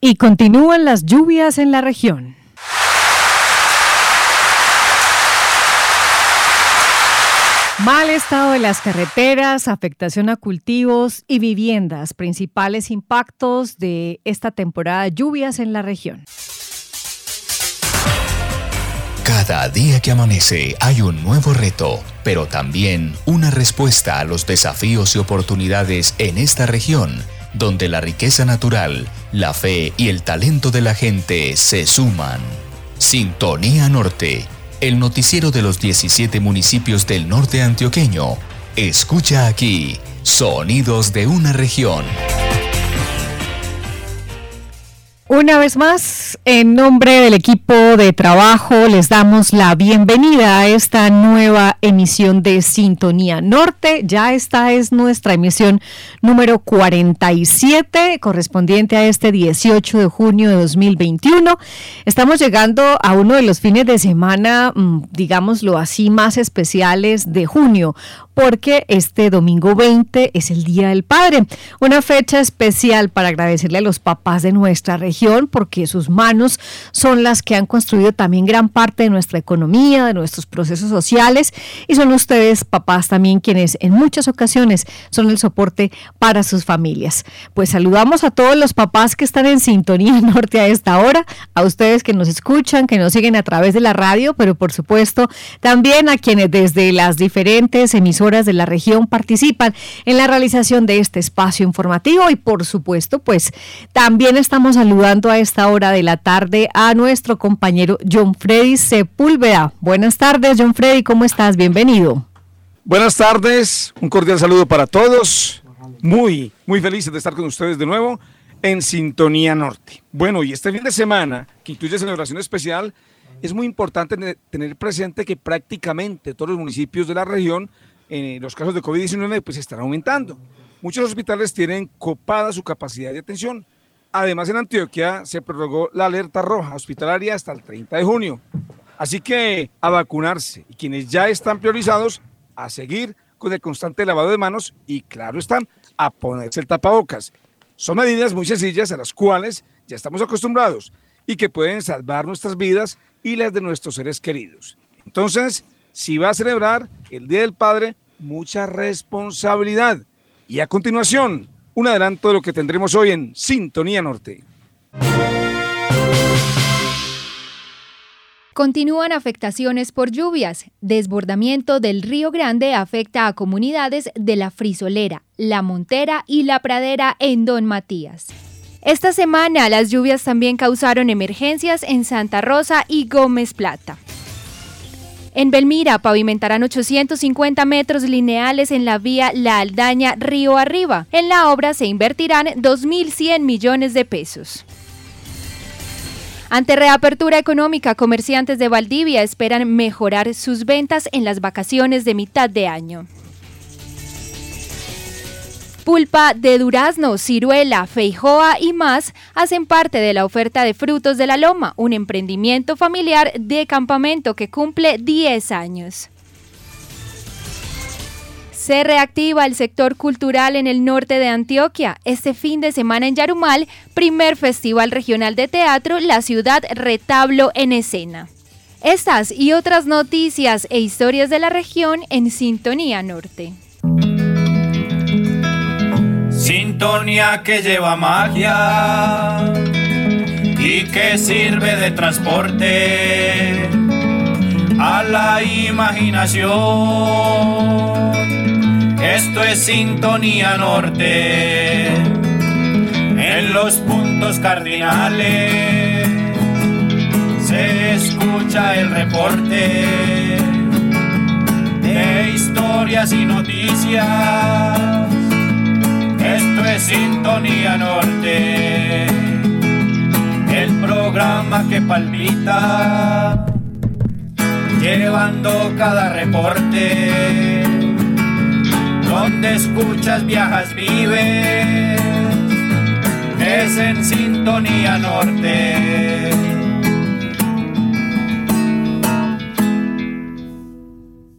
Y continúan las lluvias en la región. Mal estado de las carreteras, afectación a cultivos y viviendas, principales impactos de esta temporada de lluvias en la región. Cada día que amanece hay un nuevo reto, pero también una respuesta a los desafíos y oportunidades en esta región, donde la riqueza natural, la fe y el talento de la gente se suman. Sintonía Norte el noticiero de los 17 municipios del norte antioqueño. Escucha aquí, sonidos de una región. Una vez más, en nombre del equipo de trabajo, les damos la bienvenida a esta nueva emisión de Sintonía Norte. Ya esta es nuestra emisión número 47, correspondiente a este 18 de junio de 2021. Estamos llegando a uno de los fines de semana, mm, digámoslo así, más especiales de junio, porque este domingo 20 es el Día del Padre, una fecha especial para agradecerle a los papás de nuestra región porque sus manos son las que han construido también gran parte de nuestra economía, de nuestros procesos sociales y son ustedes papás también quienes en muchas ocasiones son el soporte para sus familias. Pues saludamos a todos los papás que están en sintonía norte a esta hora, a ustedes que nos escuchan, que nos siguen a través de la radio, pero por supuesto también a quienes desde las diferentes emisoras de la región participan en la realización de este espacio informativo y por supuesto pues también estamos saludando a esta hora de la tarde a nuestro compañero John Freddy Sepúlveda. Buenas tardes John Freddy, ¿cómo estás? Bienvenido. Buenas tardes, un cordial saludo para todos. Muy, muy felices de estar con ustedes de nuevo en Sintonía Norte. Bueno, y este fin de semana, que incluye celebración especial, es muy importante tener presente que prácticamente todos los municipios de la región en los casos de COVID-19 pues están aumentando. Muchos hospitales tienen copada su capacidad de atención. Además, en Antioquia se prorrogó la alerta roja hospitalaria hasta el 30 de junio. Así que a vacunarse y quienes ya están priorizados a seguir con el constante lavado de manos y claro están a ponerse el tapabocas. Son medidas muy sencillas a las cuales ya estamos acostumbrados y que pueden salvar nuestras vidas y las de nuestros seres queridos. Entonces, si va a celebrar el Día del Padre, mucha responsabilidad. Y a continuación, un adelanto de lo que tendremos hoy en Sintonía Norte. Continúan afectaciones por lluvias. Desbordamiento del Río Grande afecta a comunidades de La Frisolera, La Montera y La Pradera en Don Matías. Esta semana las lluvias también causaron emergencias en Santa Rosa y Gómez Plata. En Belmira pavimentarán 850 metros lineales en la vía La Aldaña Río Arriba. En la obra se invertirán 2.100 millones de pesos. Ante reapertura económica, comerciantes de Valdivia esperan mejorar sus ventas en las vacaciones de mitad de año. Pulpa de durazno, ciruela, feijoa y más hacen parte de la oferta de Frutos de la Loma, un emprendimiento familiar de campamento que cumple 10 años. Se reactiva el sector cultural en el norte de Antioquia. Este fin de semana en Yarumal, primer festival regional de teatro, la ciudad retablo en escena. Estas y otras noticias e historias de la región en Sintonía Norte. Sintonía que lleva magia y que sirve de transporte a la imaginación. Esto es Sintonía Norte en los puntos cardinales. Se escucha el reporte de historias y noticias esto es Sintonía Norte, el programa que palpita, llevando cada reporte, donde escuchas, viajas, vives, es en Sintonía Norte.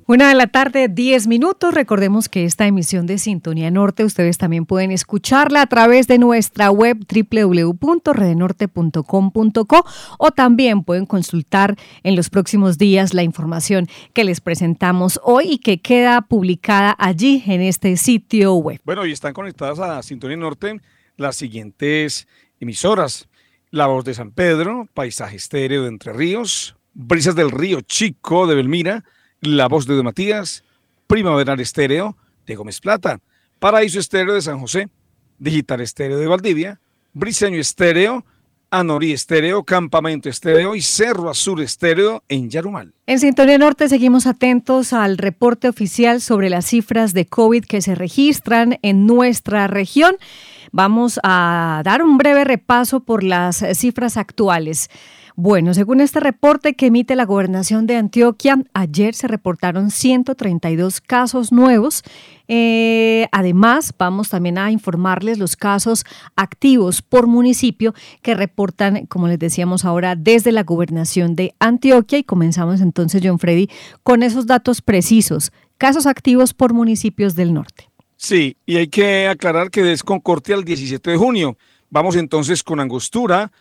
Una de la tarde, 10 minutos. Recordemos que esta emisión de Sintonía Norte ustedes también pueden escucharla a través de nuestra web www.redenorte.com.co o también pueden consultar en los próximos días la información que les presentamos hoy y que queda publicada allí en este sitio web. Bueno, y están conectadas a Sintonía Norte las siguientes emisoras. La Voz de San Pedro, Paisaje Estéreo de Entre Ríos, Brisas del Río Chico de Belmira, la Voz de Matías, Primaveral Estéreo de Gómez Plata, Paraíso Estéreo de San José, Digital Estéreo de Valdivia, Briseño Estéreo, Anorí Estéreo, Campamento Estéreo y Cerro Azul Estéreo en Yarumal. En Sintonía Norte seguimos atentos al reporte oficial sobre las cifras de COVID que se registran en nuestra región. Vamos a dar un breve repaso por las cifras actuales. Bueno, según este reporte que emite la gobernación de Antioquia, ayer se reportaron 132 casos nuevos. Eh, además, vamos también a informarles los casos activos por municipio que reportan, como les decíamos ahora, desde la gobernación de Antioquia. Y comenzamos entonces, John Freddy, con esos datos precisos, casos activos por municipios del norte. Sí, y hay que aclarar que es con corte al 17 de junio. Vamos entonces con Angostura,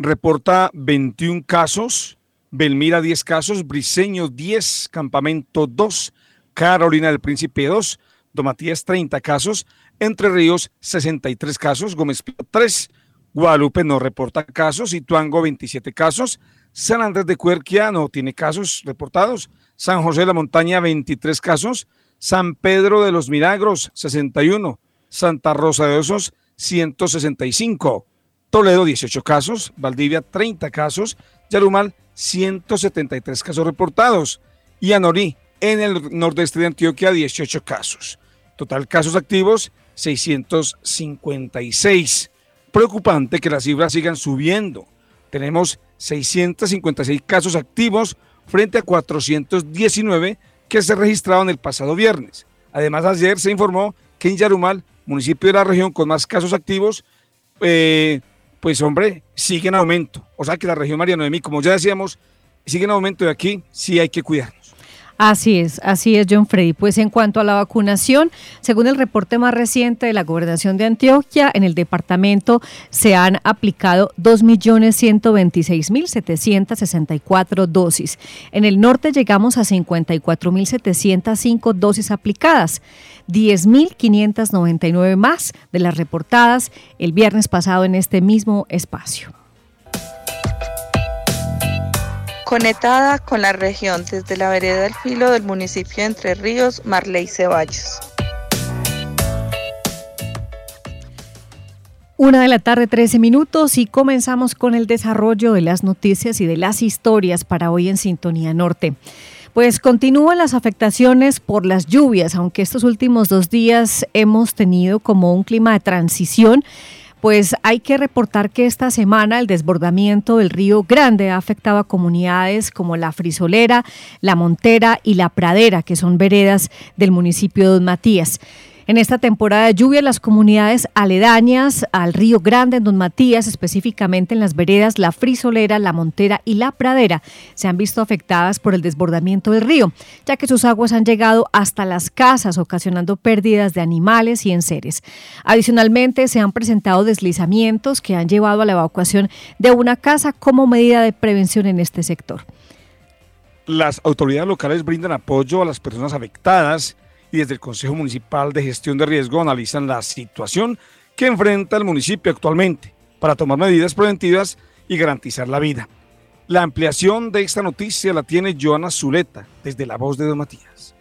reporta 21 casos, Belmira 10 casos, Briseño 10, Campamento 2, Carolina del Príncipe 2, Domatías 30 casos, Entre Ríos 63 casos, Gómez 3, Guadalupe no reporta casos, Ituango 27 casos, San Andrés de Cuerquia no tiene casos reportados, San José de la Montaña 23 casos, San Pedro de los Milagros 61, Santa Rosa de Osos 165, Toledo 18 casos, Valdivia 30 casos, Yarumal 173 casos reportados y Anorí en el nordeste de Antioquia 18 casos. Total casos activos 656. Preocupante que las cifras sigan subiendo. Tenemos 656 casos activos frente a 419 que se registraron el pasado viernes. Además, ayer se informó que en Yarumal, municipio de la región con más casos activos, eh, pues hombre, sigue en aumento. O sea que la región María Noemí, como ya decíamos, sigue en aumento de aquí, sí hay que cuidarnos. Así es, así es, John Freddy. Pues en cuanto a la vacunación, según el reporte más reciente de la Gobernación de Antioquia, en el departamento se han aplicado 2.126.764 dosis. En el norte llegamos a 54.705 dosis aplicadas. 10.599 más de las reportadas el viernes pasado en este mismo espacio. Conectada con la región desde la vereda del filo del municipio de Entre Ríos, Marley Ceballos. Una de la tarde, 13 minutos, y comenzamos con el desarrollo de las noticias y de las historias para hoy en Sintonía Norte. Pues continúan las afectaciones por las lluvias, aunque estos últimos dos días hemos tenido como un clima de transición. Pues hay que reportar que esta semana el desbordamiento del río Grande ha afectado a comunidades como la Frisolera, la Montera y la Pradera, que son veredas del municipio de Don Matías. En esta temporada de lluvia, las comunidades aledañas al río Grande, en Don Matías, específicamente en las veredas La Frisolera, La Montera y La Pradera, se han visto afectadas por el desbordamiento del río, ya que sus aguas han llegado hasta las casas, ocasionando pérdidas de animales y enseres. Adicionalmente, se han presentado deslizamientos que han llevado a la evacuación de una casa como medida de prevención en este sector. Las autoridades locales brindan apoyo a las personas afectadas y desde el Consejo Municipal de Gestión de Riesgo analizan la situación que enfrenta el municipio actualmente para tomar medidas preventivas y garantizar la vida. La ampliación de esta noticia la tiene Joana Zuleta desde La Voz de Don Matías.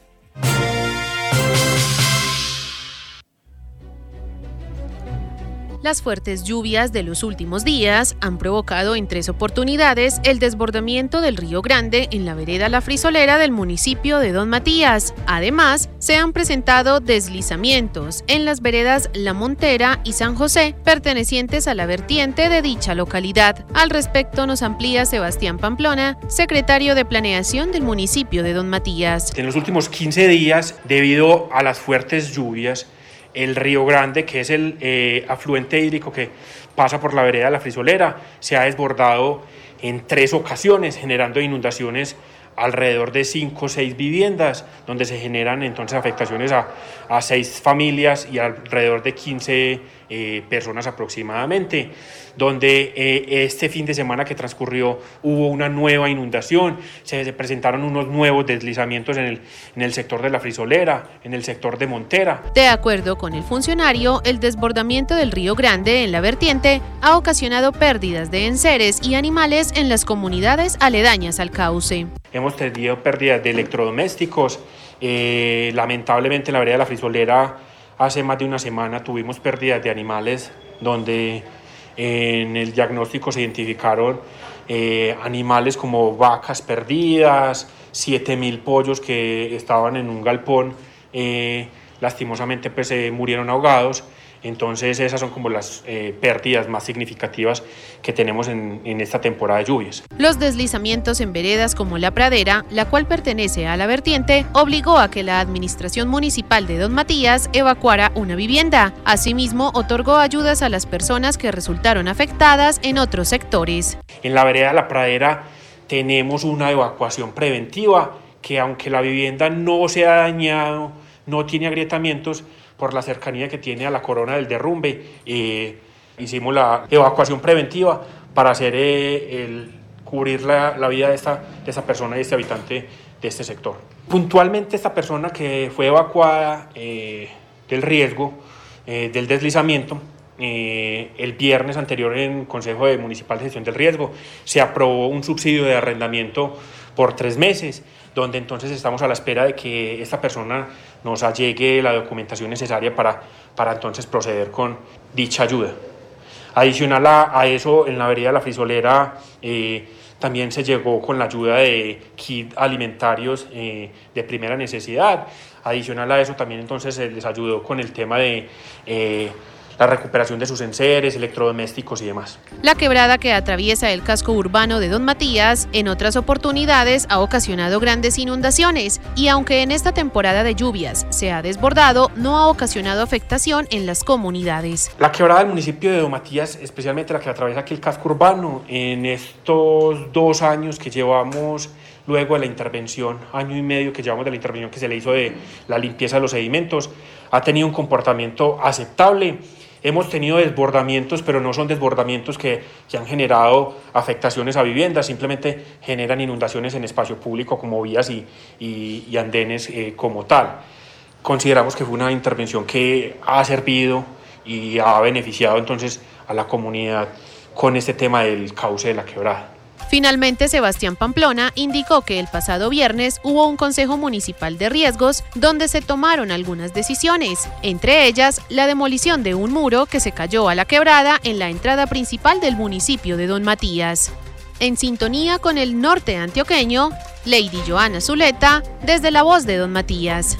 Las fuertes lluvias de los últimos días han provocado en tres oportunidades el desbordamiento del río Grande en la vereda La Frisolera del municipio de Don Matías. Además, se han presentado deslizamientos en las veredas La Montera y San José, pertenecientes a la vertiente de dicha localidad. Al respecto nos amplía Sebastián Pamplona, secretario de Planeación del municipio de Don Matías. En los últimos 15 días, debido a las fuertes lluvias, el Río Grande, que es el eh, afluente hídrico que pasa por la vereda de la Frisolera, se ha desbordado en tres ocasiones, generando inundaciones alrededor de 5 o 6 viviendas, donde se generan entonces afectaciones a, a 6 familias y alrededor de 15 eh, personas aproximadamente, donde eh, este fin de semana que transcurrió hubo una nueva inundación, se, presentaron unos nuevos deslizamientos en el, en el sector de la Frisolera, en el sector de Montera. De acuerdo con el funcionario, el desbordamiento del río Grande en la vertiente ha ocasionado pérdidas de enseres y animales en las comunidades aledañas al cauce. Hemos tenido pérdidas de electrodomésticos, eh, lamentablemente la vereda de la Frisolera Hace más de una semana tuvimos pérdidas de animales donde en el diagnóstico se identificaron eh, animales como vacas perdidas, 7.000 pollos que estaban en un galpón, eh, lastimosamente pues se murieron ahogados entonces esas son como las eh, pérdidas más significativas que tenemos en, en, esta temporada de lluvias. Los deslizamientos en veredas como La Pradera, la cual pertenece a la vertiente, obligó a que la Administración Municipal de Don Matías evacuara una vivienda. Asimismo, otorgó ayudas a las personas que resultaron afectadas en otros sectores. En la vereda La Pradera tenemos una evacuación preventiva que aunque la vivienda no se ha dañado, no tiene agrietamientos, por la cercanía que tiene a la corona del derrumbe. Eh, hicimos la evacuación preventiva para hacer eh, el, cubrir la, la, vida de esta, de esta persona y este habitante de este sector. Puntualmente esta persona que fue evacuada eh, del riesgo, eh, del deslizamiento, el viernes anterior en Consejo de Municipal de Gestión del Riesgo se aprobó un subsidio de arrendamiento por tres meses donde entonces estamos a la espera de que esta persona nos allegue la documentación necesaria para, para entonces proceder con dicha ayuda. Adicional a, a eso, en la vereda La Frisolera eh, también se llegó con la ayuda de kit alimentarios eh, de primera necesidad. Adicional a eso, también entonces se les ayudó con el tema de... Eh, la recuperación de sus enseres, electrodomésticos y demás. La quebrada que atraviesa el casco urbano de Don Matías en otras oportunidades ha ocasionado grandes inundaciones y aunque en esta temporada de lluvias se ha desbordado, no ha ocasionado afectación en las comunidades. La quebrada del municipio de Don Matías, especialmente la que atraviesa aquí el casco urbano, en estos dos años que llevamos luego de la intervención, año y medio que llevamos de la intervención que se le hizo de la limpieza de los sedimentos, ha tenido un comportamiento aceptable Hemos tenido desbordamientos, pero no son desbordamientos que, que han generado afectaciones a viviendas, simplemente generan inundaciones en espacio público como vías y, y, y andenes eh, como tal. Consideramos que fue una intervención que ha servido y ha beneficiado entonces a la comunidad con este tema del cauce de la quebrada. Finalmente, Sebastián Pamplona indicó que el pasado viernes hubo un Consejo Municipal de Riesgos donde se tomaron algunas decisiones, entre ellas la demolición de un muro que se cayó a la quebrada en la entrada principal del municipio de Don Matías. En sintonía con el norte antioqueño, Lady Joana Zuleta, desde la voz de Don Matías.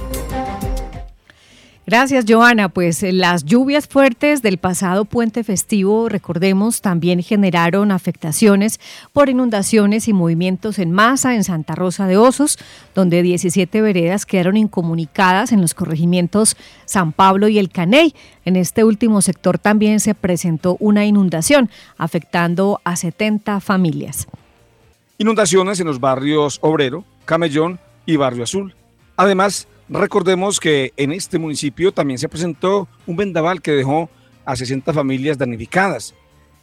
Gracias, Joana. Pues eh, las lluvias fuertes del pasado puente festivo, recordemos, también generaron afectaciones por inundaciones y movimientos en masa en Santa Rosa de Osos, donde 17 veredas quedaron incomunicadas en los corregimientos San Pablo y El Caney. En este último sector también se presentó una inundación, afectando a 70 familias. Inundaciones en los barrios Obrero, Camellón y Barrio Azul. Además, Recordemos que en este municipio también se presentó un vendaval que dejó a 60 familias damnificadas.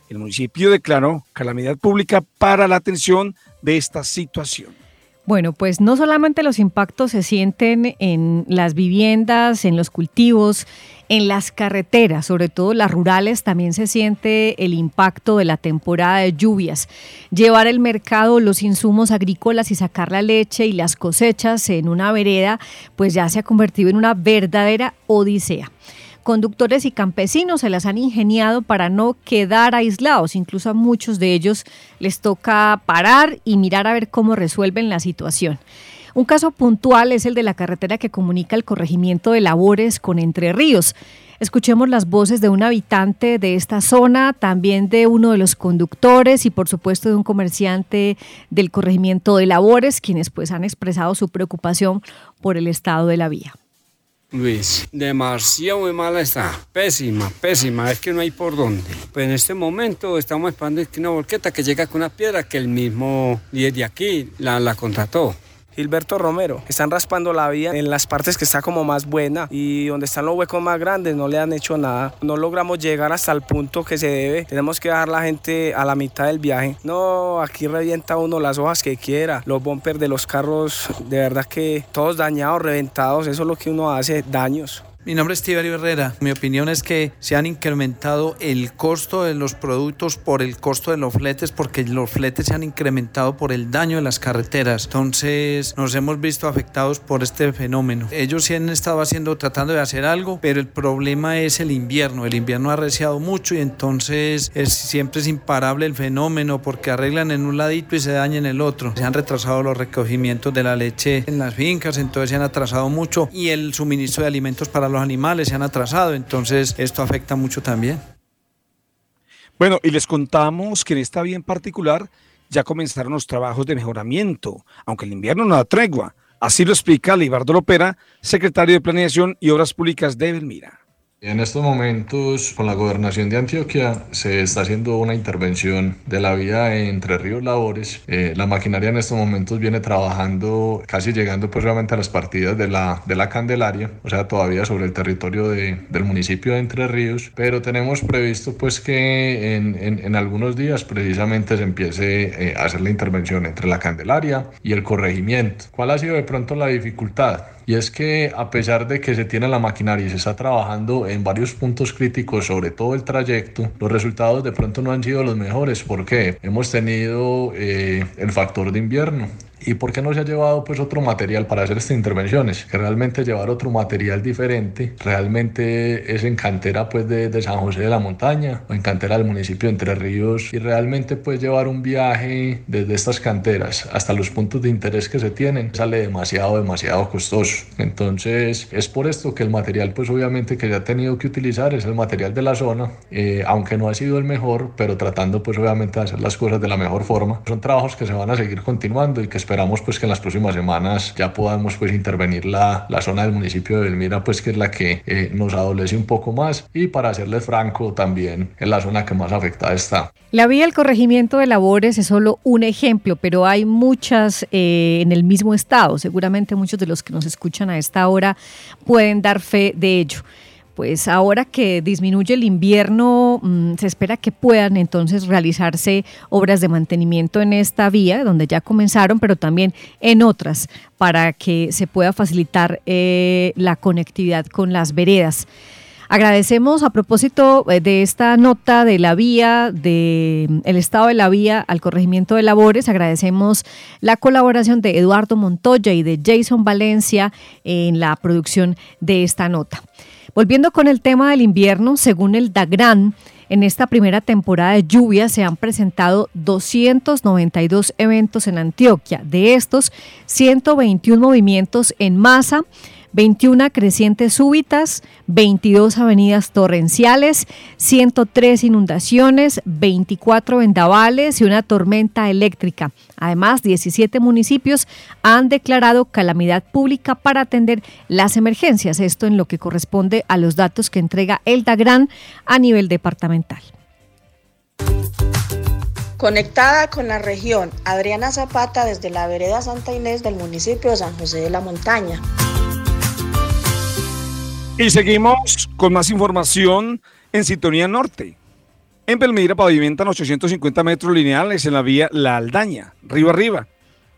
El municipio declaró calamidad pública para la atención de esta situación. Bueno, pues no solamente los impactos se sienten en las viviendas, en los cultivos, en las carreteras, sobre todo las rurales, también se siente el impacto de la temporada de lluvias. Llevar el mercado, los insumos agrícolas y sacar la leche y las cosechas en una vereda, pues ya se ha convertido en una verdadera odisea conductores y campesinos se las han ingeniado para no quedar aislados. Incluso a muchos de ellos les toca parar y mirar a ver cómo resuelven la situación. Un caso puntual es el de la carretera que comunica el corregimiento de Labores con Entre Ríos. Escuchemos las voces de un habitante de esta zona, también de uno de los conductores y por supuesto de un comerciante del corregimiento de Labores, quienes pues han expresado su preocupación por el estado de la vía. Luis, demasiado muy mala está, pésima, pésima, es que no hay por dónde. Pues en este momento estamos esperando una volqueta que llega con una piedra que el mismo líder de aquí la, la contrató. Gilberto Romero. Están raspando la vía en las partes que está como más buena y donde están los huecos más grandes no le han hecho nada. No logramos llegar hasta el punto que se debe. Tenemos que dejar la gente a la mitad del viaje. No, aquí revienta uno las hojas que quiera. Los bumpers de los carros, de verdad que todos dañados, reventados. Eso es lo que uno hace, daños. Mi nombre es Tiberio Herrera. Mi opinión es que se han incrementado el costo de los productos por el costo de los fletes, porque los fletes se han incrementado por el daño de las carreteras. Entonces nos hemos visto afectados por este fenómeno. Ellos sí han estado haciendo, tratando de hacer algo, pero el problema es el invierno. El invierno ha arreciado mucho y entonces es, siempre es imparable el fenómeno porque arreglan en un ladito y se daña en el otro. Se han retrasado los recogimientos de la leche en las fincas, entonces se han atrasado mucho y el suministro de alimentos para los los animales se han atrasado, entonces esto afecta mucho también. Bueno, y les contamos que en esta vía en particular ya comenzaron los trabajos de mejoramiento, aunque el invierno no da tregua. Así lo explica Libardo Lopera, secretario de Planeación y Obras Públicas de Belmira. En estos momentos, con la gobernación de Antioquia, se está haciendo una intervención de la vía entre Ríos Labores. Eh, la maquinaria en estos momentos viene trabajando, casi llegando pues obviamente a las partidas de la, de la Candelaria, o sea, todavía sobre el territorio de, del municipio de Entre Ríos, pero tenemos previsto pues que en, en, en algunos días precisamente se empiece eh, a hacer la intervención entre la Candelaria y el corregimiento. ¿Cuál ha sido de pronto la dificultad? Y es que a pesar de que se tiene la maquinaria y se está trabajando en varios puntos críticos sobre todo el trayecto, los resultados de pronto no han sido los mejores. Porque hemos tenido eh, el factor de invierno ¿Y por qué no se ha llevado pues otro material para hacer estas intervenciones? Que realmente llevar otro material diferente, realmente es en cantera pues de, de, San José de la Montaña o en cantera del municipio de Entre Ríos y realmente pues llevar un viaje desde estas canteras hasta los puntos de interés que se tienen sale demasiado, demasiado costoso. Entonces es por esto que el material pues obviamente que se ha tenido que utilizar es el material de la zona, eh, aunque no ha sido el mejor, pero tratando pues obviamente de hacer las cosas de la mejor forma. Son trabajos que se van a seguir continuando y que esperamos pues que en las próximas semanas ya podamos pues intervenir la, la zona del municipio de Belmira pues que es la que eh, nos adolece un poco más y para serles franco también es la zona que más afectada está. La vía del corregimiento de labores es solo un ejemplo, pero hay muchas eh, en el mismo estado. Seguramente muchos de los que nos escuchan a esta hora pueden dar fe de ello pues ahora que disminuye el invierno, mmm, se espera que puedan entonces realizarse obras de mantenimiento en esta vía, donde ya comenzaron, pero también en otras, para que se pueda facilitar eh, la conectividad con las veredas. Agradecemos a propósito eh, de esta nota de la vía, del el estado de la vía al corregimiento de labores, agradecemos la colaboración de Eduardo Montoya y de Jason Valencia en la producción de esta nota. Volviendo con el tema del invierno, según el DAGRAN, en esta primera temporada de lluvia se han presentado 292 eventos en Antioquia. De estos, 121 movimientos en masa, 21 crecientes súbitas, 22 avenidas torrenciales, 103 inundaciones, 24 vendavales y una tormenta eléctrica. Además, 17 municipios han declarado calamidad pública para atender las emergencias, esto en lo que corresponde a los datos que entrega el DAGRAN a nivel departamental. Conectada con la región, Adriana Zapata desde la vereda Santa Inés del municipio de San José de la Montaña. Y seguimos con más información en Sintonía Norte. En Belmira pavimentan 850 metros lineales en la vía La Aldaña, río arriba.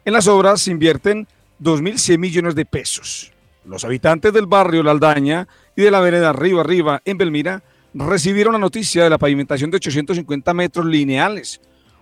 En las obras se invierten 2.100 millones de pesos. Los habitantes del barrio La Aldaña y de la vereda Río Arriba en Belmira recibieron la noticia de la pavimentación de 850 metros lineales.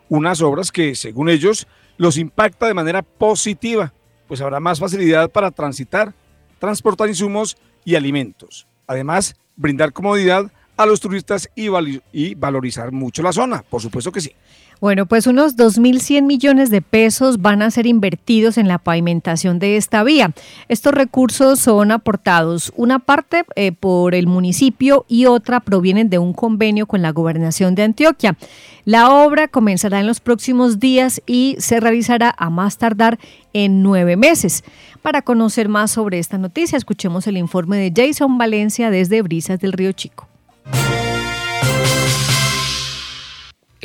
Unas obras que, según ellos, los impacta de manera positiva, pues habrá más facilidad para transitar, transportar insumos y alimentos. Además, brindar comodidad a los turistas y, y valorizar mucho la zona, por supuesto que sí. Bueno, pues unos 2.100 millones de pesos van a ser invertidos en la pavimentación de esta vía. Estos recursos son aportados una parte eh, por el municipio y otra provienen de un convenio con la gobernación de Antioquia. La obra comenzará en los próximos días y se realizará a más tardar en nueve meses. Para conocer más sobre esta noticia, escuchemos el informe de Jason Valencia desde Brisas del Río Chico.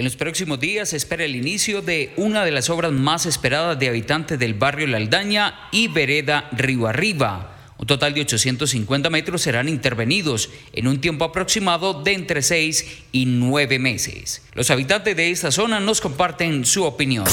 En los próximos días se espera el inicio de una de las obras más esperadas de habitantes del barrio La Aldaña y Vereda Río Arriba. Un total de 850 metros serán intervenidos en un tiempo aproximado de entre 6 y 9 meses. Los habitantes de esta zona nos comparten su opinión.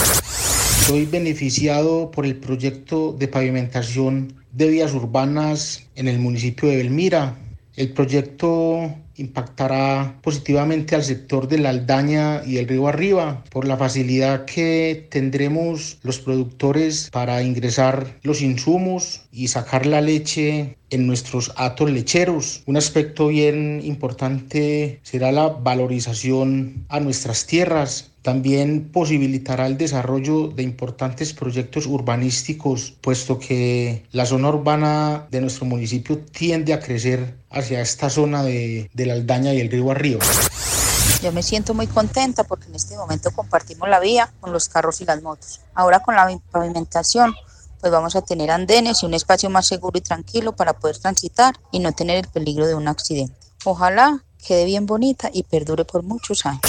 Soy beneficiado por el proyecto de pavimentación de vías urbanas en el municipio de Belmira. El proyecto impactará positivamente al sector de la Aldaña y el río Arriba por la facilidad que tendremos los productores para ingresar los insumos y sacar la leche en nuestros atos lecheros. Un aspecto bien importante será la valorización a nuestras tierras. También posibilitará el desarrollo de importantes proyectos urbanísticos, puesto que la zona urbana de nuestro municipio tiende a crecer hacia esta zona de, la Aldaña y el río Arriba. Yo me siento muy contenta porque en este momento compartimos la vía con los carros y las motos. Ahora con la pavimentación pues vamos a tener andenes y un espacio más seguro y tranquilo para poder transitar y no tener el peligro de un accidente. Ojalá quede bien bonita y perdure por muchos años.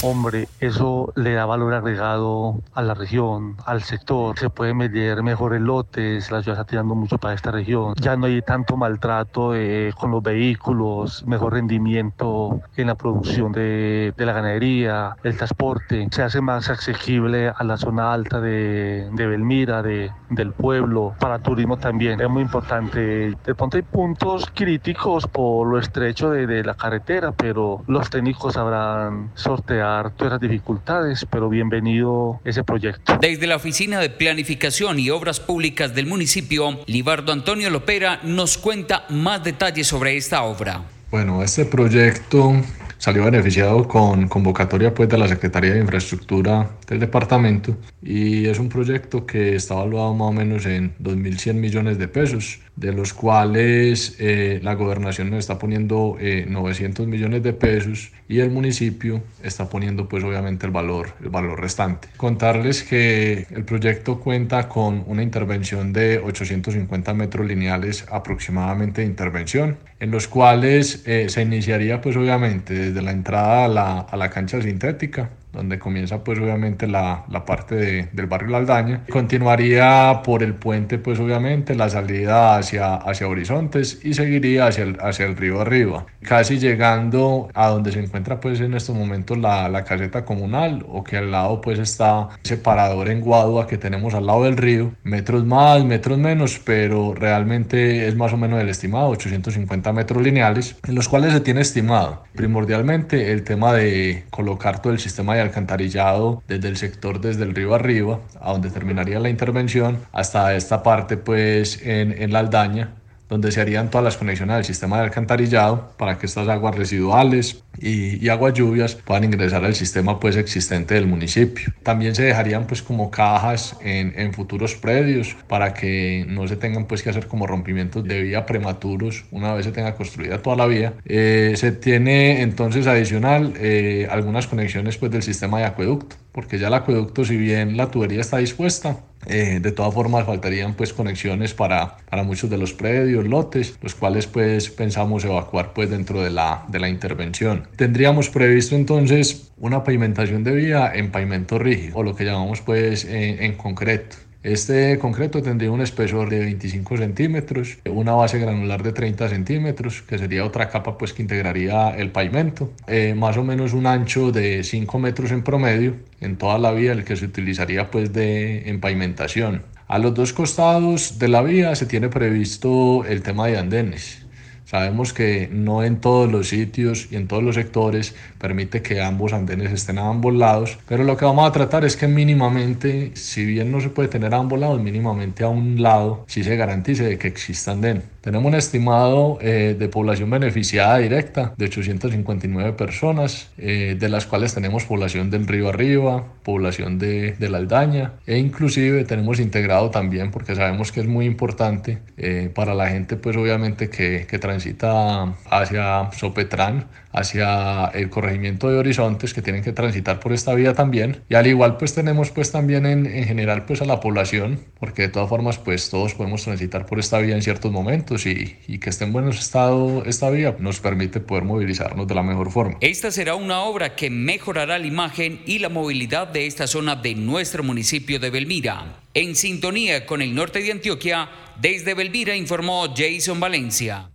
Hombre, eso le da valor agregado a la región, al sector. Se puede medir mejores lotes, la ciudad está tirando mucho para esta región. Ya no hay tanto maltrato eh, con los vehículos, mejor rendimiento en la producción de, la ganadería, el transporte. Se hace más accesible a la zona alta de, Belmira, de, del pueblo, para turismo también. Es muy importante. De pronto hay puntos críticos por lo estrecho de, de la carretera, pero los técnicos sabrán sortear todas las dificultades, pero bienvenido ese proyecto. Desde la Oficina de Planificación y Obras Públicas del municipio, Libardo Antonio Lopera nos cuenta más detalles sobre esta obra. Bueno, este proyecto salió beneficiado con convocatoria pues, de la Secretaría de Infraestructura del departamento y es un proyecto que está evaluado más o menos en 2.100 millones de pesos, de los cuales eh, la gobernación nos está poniendo 900 eh, millones de pesos y el municipio está poniendo pues obviamente el valor, el valor restante. Contarles que el proyecto cuenta con una intervención de 850 metros lineales aproximadamente de intervención, en los cuales eh, se iniciaría pues obviamente desde la entrada a la, a la cancha sintética donde comienza pues obviamente la, la parte de, del barrio La Aldaña. Continuaría por el puente pues obviamente la salida hacia, hacia Horizontes y seguiría hacia el, hacia el río arriba, casi llegando a donde se encuentra pues en estos momentos la, la caseta comunal o que al lado pues está ese parador en Guadua que tenemos al lado del río, metros más, metros menos, pero realmente es más o menos el estimado, 850 metros lineales, en los cuales se tiene estimado primordialmente el tema de colocar todo el sistema de alcantarillado desde el sector desde el río arriba, a donde terminaría la intervención, hasta esta parte pues en, en la Aldaña, donde se harían todas las conexiones al sistema de alcantarillado para que estas aguas residuales y, y, aguas lluvias puedan ingresar al sistema pues existente del municipio. También se dejarían pues como cajas en, futuros predios para que no se tengan pues que hacer como rompimientos de vía prematuros una vez se tenga construida toda la vía. Eh, se tiene entonces adicional eh, algunas conexiones pues del sistema de acueducto porque ya el acueducto si bien la tubería está dispuesta eh, de todas formas faltarían pues conexiones para, para muchos de los predios, lotes, los cuales pues pensamos evacuar pues dentro de la, de la intervención. Tendríamos previsto entonces una pavimentación de vía en pavimento rígido o lo que llamamos pues en, en concreto. Este concreto tendría un espesor de 25 centímetros, una base granular de 30 centímetros, que sería otra capa pues que integraría el pavimento, eh, más o menos un ancho de 5 metros en promedio en toda la vía, el que se utilizaría pues de en pavimentación. A los dos costados de la vía se tiene previsto el tema de andenes Sabemos que no en todos los sitios y en todos los sectores permite que ambos andenes estén a ambos lados, pero lo que vamos a tratar es que mínimamente, si bien no se puede tener a ambos lados, mínimamente a un lado sí se garantice de que exista andén. Tenemos un estimado eh, de población beneficiada directa de 859 personas, eh, de las cuales tenemos población del río arriba, población de, de, la Aldaña e inclusive tenemos integrado también, porque sabemos que es muy importante eh, para la gente, pues obviamente que, que transita hacia Sopetrán, hacia el corregimiento de Horizontes que tienen que transitar por esta vía también y al igual pues tenemos pues también en, en, general pues a la población porque de todas formas pues todos podemos transitar por esta vía en ciertos momentos y, y que esté en buen estado esta vía nos permite poder movilizarnos de la mejor forma. Esta será una obra que mejorará la imagen y la movilidad de esta zona de nuestro municipio de Belmira. En sintonía con el norte de Antioquia, desde Belmira informó Jason Valencia.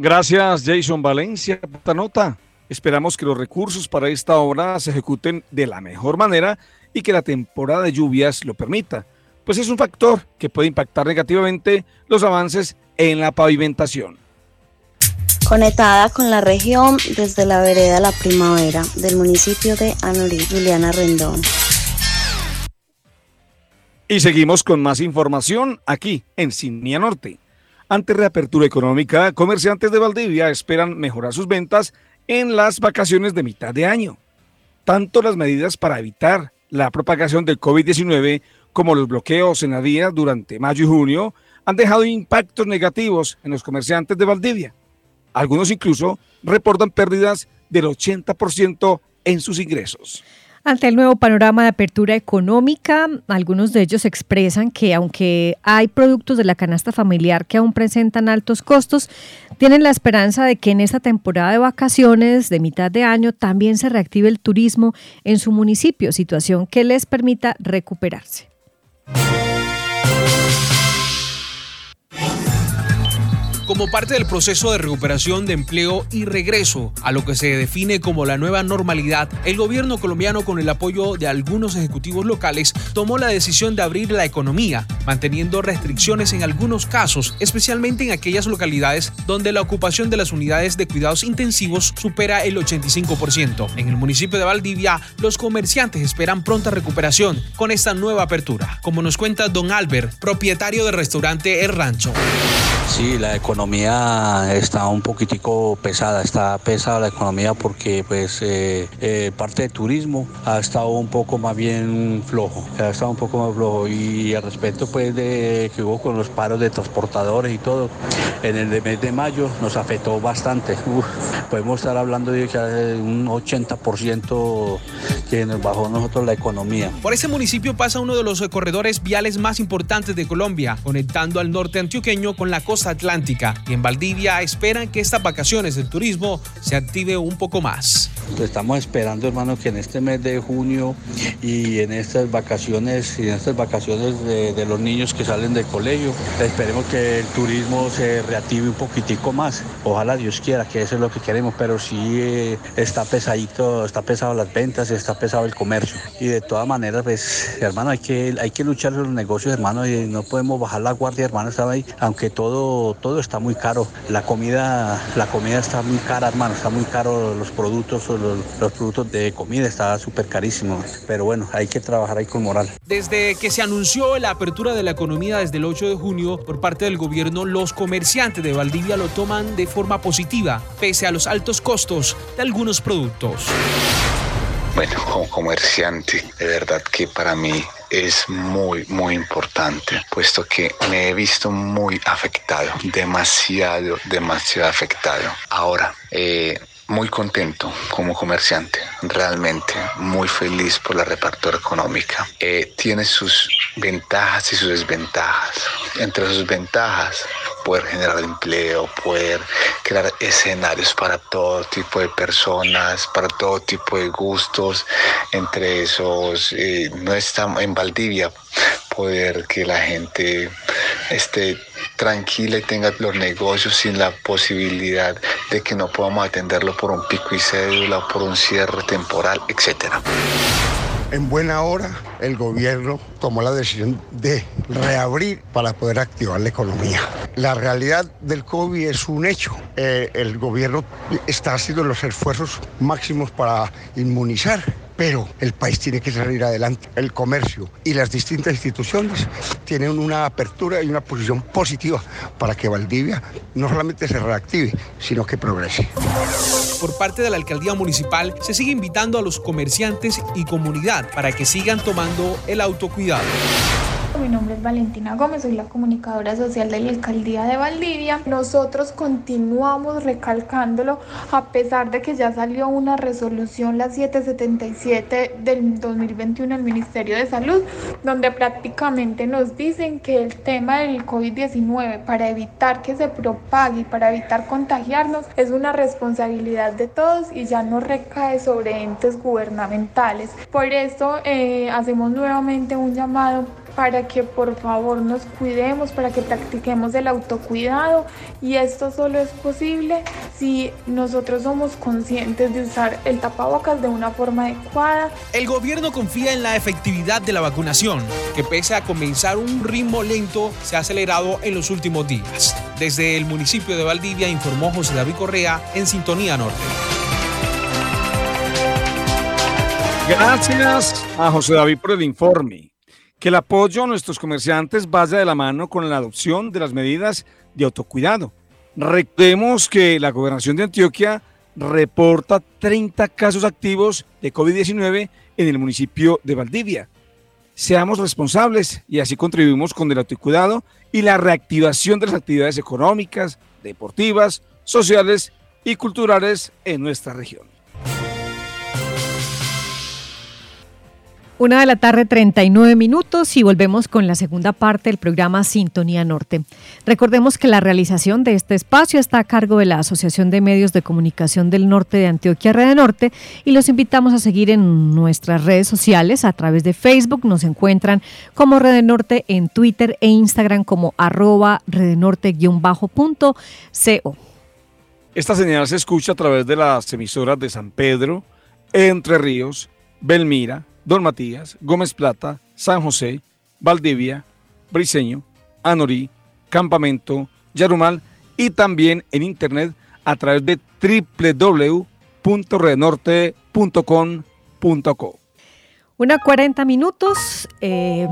Gracias Jason Valencia por esta nota. Esperamos que los recursos para esta obra se ejecuten de la mejor manera y que la temporada de lluvias lo permita, pues es un factor que puede impactar negativamente los avances en la pavimentación. Conectada con la región desde la vereda La Primavera del municipio de Anorí, Juliana Rendón. Y seguimos con más información aquí en Cinia Norte. Ante reapertura económica, comerciantes de Valdivia esperan mejorar sus ventas en las vacaciones de mitad de año. Tanto las medidas para evitar la propagación del COVID-19 como los bloqueos en la vía durante mayo y junio han dejado impactos negativos en los comerciantes de Valdivia. Algunos incluso reportan pérdidas del 80% en sus ingresos. Ante el nuevo panorama de apertura económica, algunos de ellos expresan que aunque hay productos de la canasta familiar que aún presentan altos costos, tienen la esperanza de que en esta temporada de vacaciones de mitad de año también se reactive el turismo en su municipio, situación que les permita recuperarse. Como parte del proceso de recuperación de empleo y regreso a lo que se define como la nueva normalidad, el gobierno colombiano con el apoyo de algunos ejecutivos locales tomó la decisión de abrir la economía, manteniendo restricciones en algunos casos, especialmente en aquellas localidades donde la ocupación de las unidades de cuidados intensivos supera el 85%. En el municipio de Valdivia, los comerciantes esperan pronta recuperación con esta nueva apertura, como nos cuenta don Albert, propietario del restaurante El Rancho. Sí, la economía está un poquitico pesada, está pesada la economía porque pues eh, eh, parte de turismo ha estado un poco más bien flojo, ha estado un poco más flojo y al respecto pues de que hubo con los paros de transportadores y todo, en el mes de mayo nos afectó bastante, Uf, podemos estar hablando de que un 80% que nos bajó nosotros la economía. Por ese municipio pasa uno de los corredores viales más importantes de Colombia, conectando al norte antioqueño con la costa atlántica y en Valdivia esperan que estas vacaciones del turismo se active un poco más. Estamos esperando, hermano, que en este mes de junio y en estas vacaciones y en estas vacaciones de, los niños que salen del colegio, esperemos que el turismo se reactive un poquitico más. Ojalá Dios quiera que eso es lo que queremos, pero sí eh, está pesadito, está pesado las ventas, está pesado el comercio. Y de todas maneras, pues, hermano, hay que, hay que luchar los negocios, hermano, y no podemos bajar la guardia, hermano, ahí, aunque todo, todo está muy caro. La comida, la comida está muy cara, hermano, está muy caro los productos, los, los productos de comida está súper carísimo. Pero bueno, hay que trabajar ahí con moral. Desde que se anunció la apertura de la economía desde el 8 de junio por parte del gobierno, los comerciantes de Valdivia lo toman de forma positiva, pese a los altos costos de algunos productos. Bueno, como comerciante, de verdad que para mí es muy, muy importante, puesto que me he visto muy afectado, demasiado, demasiado afectado. Ahora, eh, muy contento como comerciante, realmente muy feliz por la repartura económica. Eh, tiene sus ventajas y sus desventajas. Entre sus ventajas, poder generar empleo, poder crear escenarios para todo tipo de personas, para todo tipo de gustos. Entre esos, eh, no está en Valdivia, poder que la gente esté tranquila y tenga los negocios sin la posibilidad de que no podamos atenderlo por un pico y cédula, por un cierre temporal, etcétera. En buena hora, el gobierno tomó la decisión de reabrir para poder activar la economía. La realidad del COVID es un hecho. Eh, el gobierno está haciendo los esfuerzos máximos para inmunizar pero el país tiene que salir adelante. El comercio y las distintas instituciones tienen una apertura y una posición positiva para que Valdivia no solamente se reactive, sino que progrese. Por parte de la alcaldía municipal se sigue invitando a los comerciantes y comunidad para que sigan tomando el autocuidado. Mi nombre es Valentina Gómez, soy la comunicadora social de la Alcaldía de Valdivia. Nosotros continuamos recalcándolo a pesar de que ya salió una resolución, la 777 del 2021 del Ministerio de Salud, donde prácticamente nos dicen que el tema del COVID-19 para evitar que se propague y para evitar contagiarnos es una responsabilidad de todos y ya no recae sobre entes gubernamentales. Por eso eh, hacemos nuevamente un llamado para que por favor nos cuidemos, para que practiquemos el autocuidado y esto solo es posible si nosotros somos conscientes de usar el tapabocas de una forma adecuada. El gobierno confía en la efectividad de la vacunación, que pese a comenzar un ritmo lento, se ha acelerado en los últimos días. Desde el municipio de Valdivia informó José David Correa en Sintonía Norte. Gracias a José David por el informe que el apoyo a nuestros comerciantes vaya de la mano con la adopción de las medidas de autocuidado. Recordemos que la gobernación de Antioquia reporta 30 casos activos de COVID-19 en el municipio de Valdivia. Seamos responsables y así contribuimos con el autocuidado y la reactivación de las actividades económicas, deportivas, sociales y culturales en nuestra región. Una de la tarde, 39 minutos y volvemos con la segunda parte del programa Sintonía Norte. Recordemos que la realización de este espacio está a cargo de la Asociación de Medios de Comunicación del Norte de Antioquia, Red Norte, y los invitamos a seguir en nuestras redes sociales a través de Facebook. Nos encuentran como Red Norte en Twitter e Instagram como arroba redenorte-co. Esta señal se escucha a través de las emisoras de San Pedro, Entre Ríos, Belmira, Don Matías, Gómez Plata, San José, Valdivia, Briseño, Anorí, Campamento, Yarumal y también en internet a través de www.renorte.com.co. Una 40 minutos. Eh,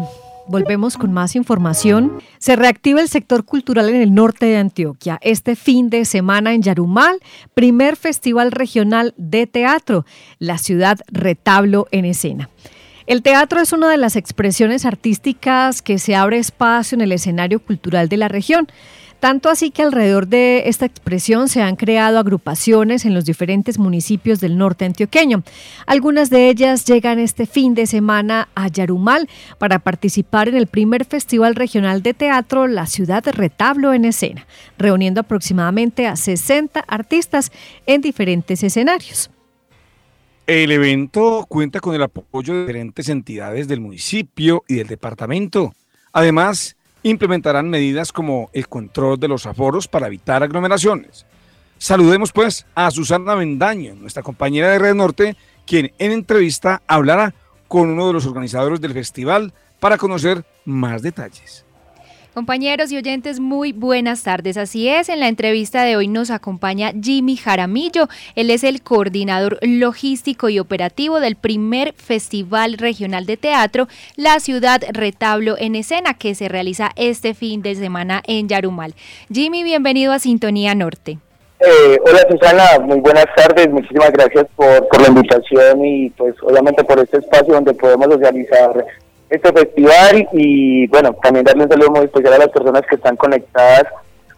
Volvemos con más información. Se reactiva el sector cultural en el norte de Antioquia. Este fin de semana en Yarumal, primer festival regional de teatro, la ciudad retablo en escena. El teatro es una de las expresiones artísticas que se abre espacio en el escenario cultural de la región. Tanto así que alrededor de esta expresión se han creado agrupaciones en los diferentes municipios del norte antioqueño. Algunas de ellas llegan este fin de semana a Yarumal para participar en el primer Festival Regional de Teatro La Ciudad de Retablo en Escena, reuniendo aproximadamente a 60 artistas en diferentes escenarios. El evento cuenta con el apoyo de diferentes entidades del municipio y del departamento. Además, implementarán medidas como el control de los aforos para evitar aglomeraciones. Saludemos pues a Susana Bendaño, nuestra compañera de Red Norte, quien en entrevista hablará con uno de los organizadores del festival para conocer más detalles. Compañeros y oyentes, muy buenas tardes. Así es, en la entrevista de hoy nos acompaña Jimmy Jaramillo. Él es el coordinador logístico y operativo del primer Festival Regional de Teatro, La Ciudad Retablo en Escena, que se realiza este fin de semana en Yarumal. Jimmy, bienvenido a Sintonía Norte. Eh, hola Susana, muy buenas tardes, muchísimas gracias por, por la invitación y pues obviamente por este espacio donde podemos realizar este festival y bueno, también darle un saludo muy especial a las personas que están conectadas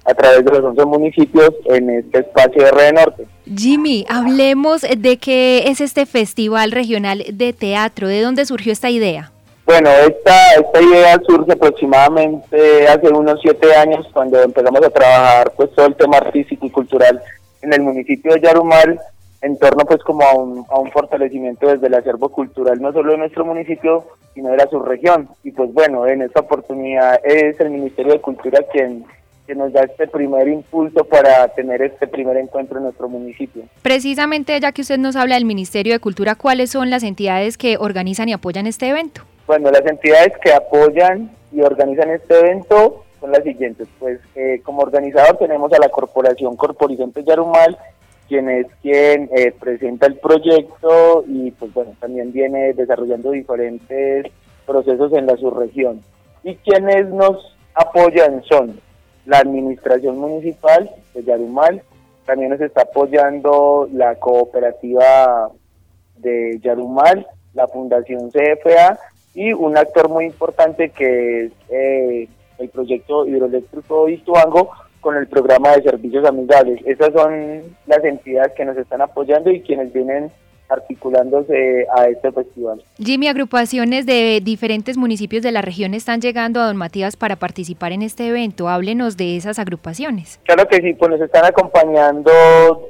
a través de los 11 municipios en este espacio de Red Norte. Jimmy, hablemos de qué es este Festival Regional de Teatro, ¿de dónde surgió esta idea? Bueno, esta, esta idea surge aproximadamente hace unos siete años cuando empezamos a trabajar pues todo el tema artístico y cultural en el municipio de Yarumal en torno pues como a un, a un fortalecimiento desde el acervo cultural no solo de nuestro municipio sino de la subregión y pues bueno en esta oportunidad es el Ministerio de Cultura quien que nos da este primer impulso para tener este primer encuentro en nuestro municipio. Precisamente, ya que usted nos habla del Ministerio de Cultura, ¿cuáles son las entidades que organizan y apoyan este evento? Bueno, las entidades que apoyan y organizan este evento son las siguientes. Pues eh, como organizador tenemos a la Corporación Corporizonte Yarumal, quien es quien eh, presenta el proyecto y pues bueno, también viene desarrollando diferentes procesos en la subregión. Y quienes nos apoyan son la administración municipal de Yarumal, también nos está apoyando la cooperativa de Yarumal, la Fundación CFA y un actor muy importante que es eh, el proyecto hidroeléctrico Ituango con el programa de servicios amigables. Esas son las entidades que nos están apoyando y quienes vienen articulándose a este festival. Jimmy, agrupaciones de diferentes municipios de la región están llegando a Don Matías para participar en este evento. Háblenos de esas agrupaciones. Claro que sí, pues nos están acompañando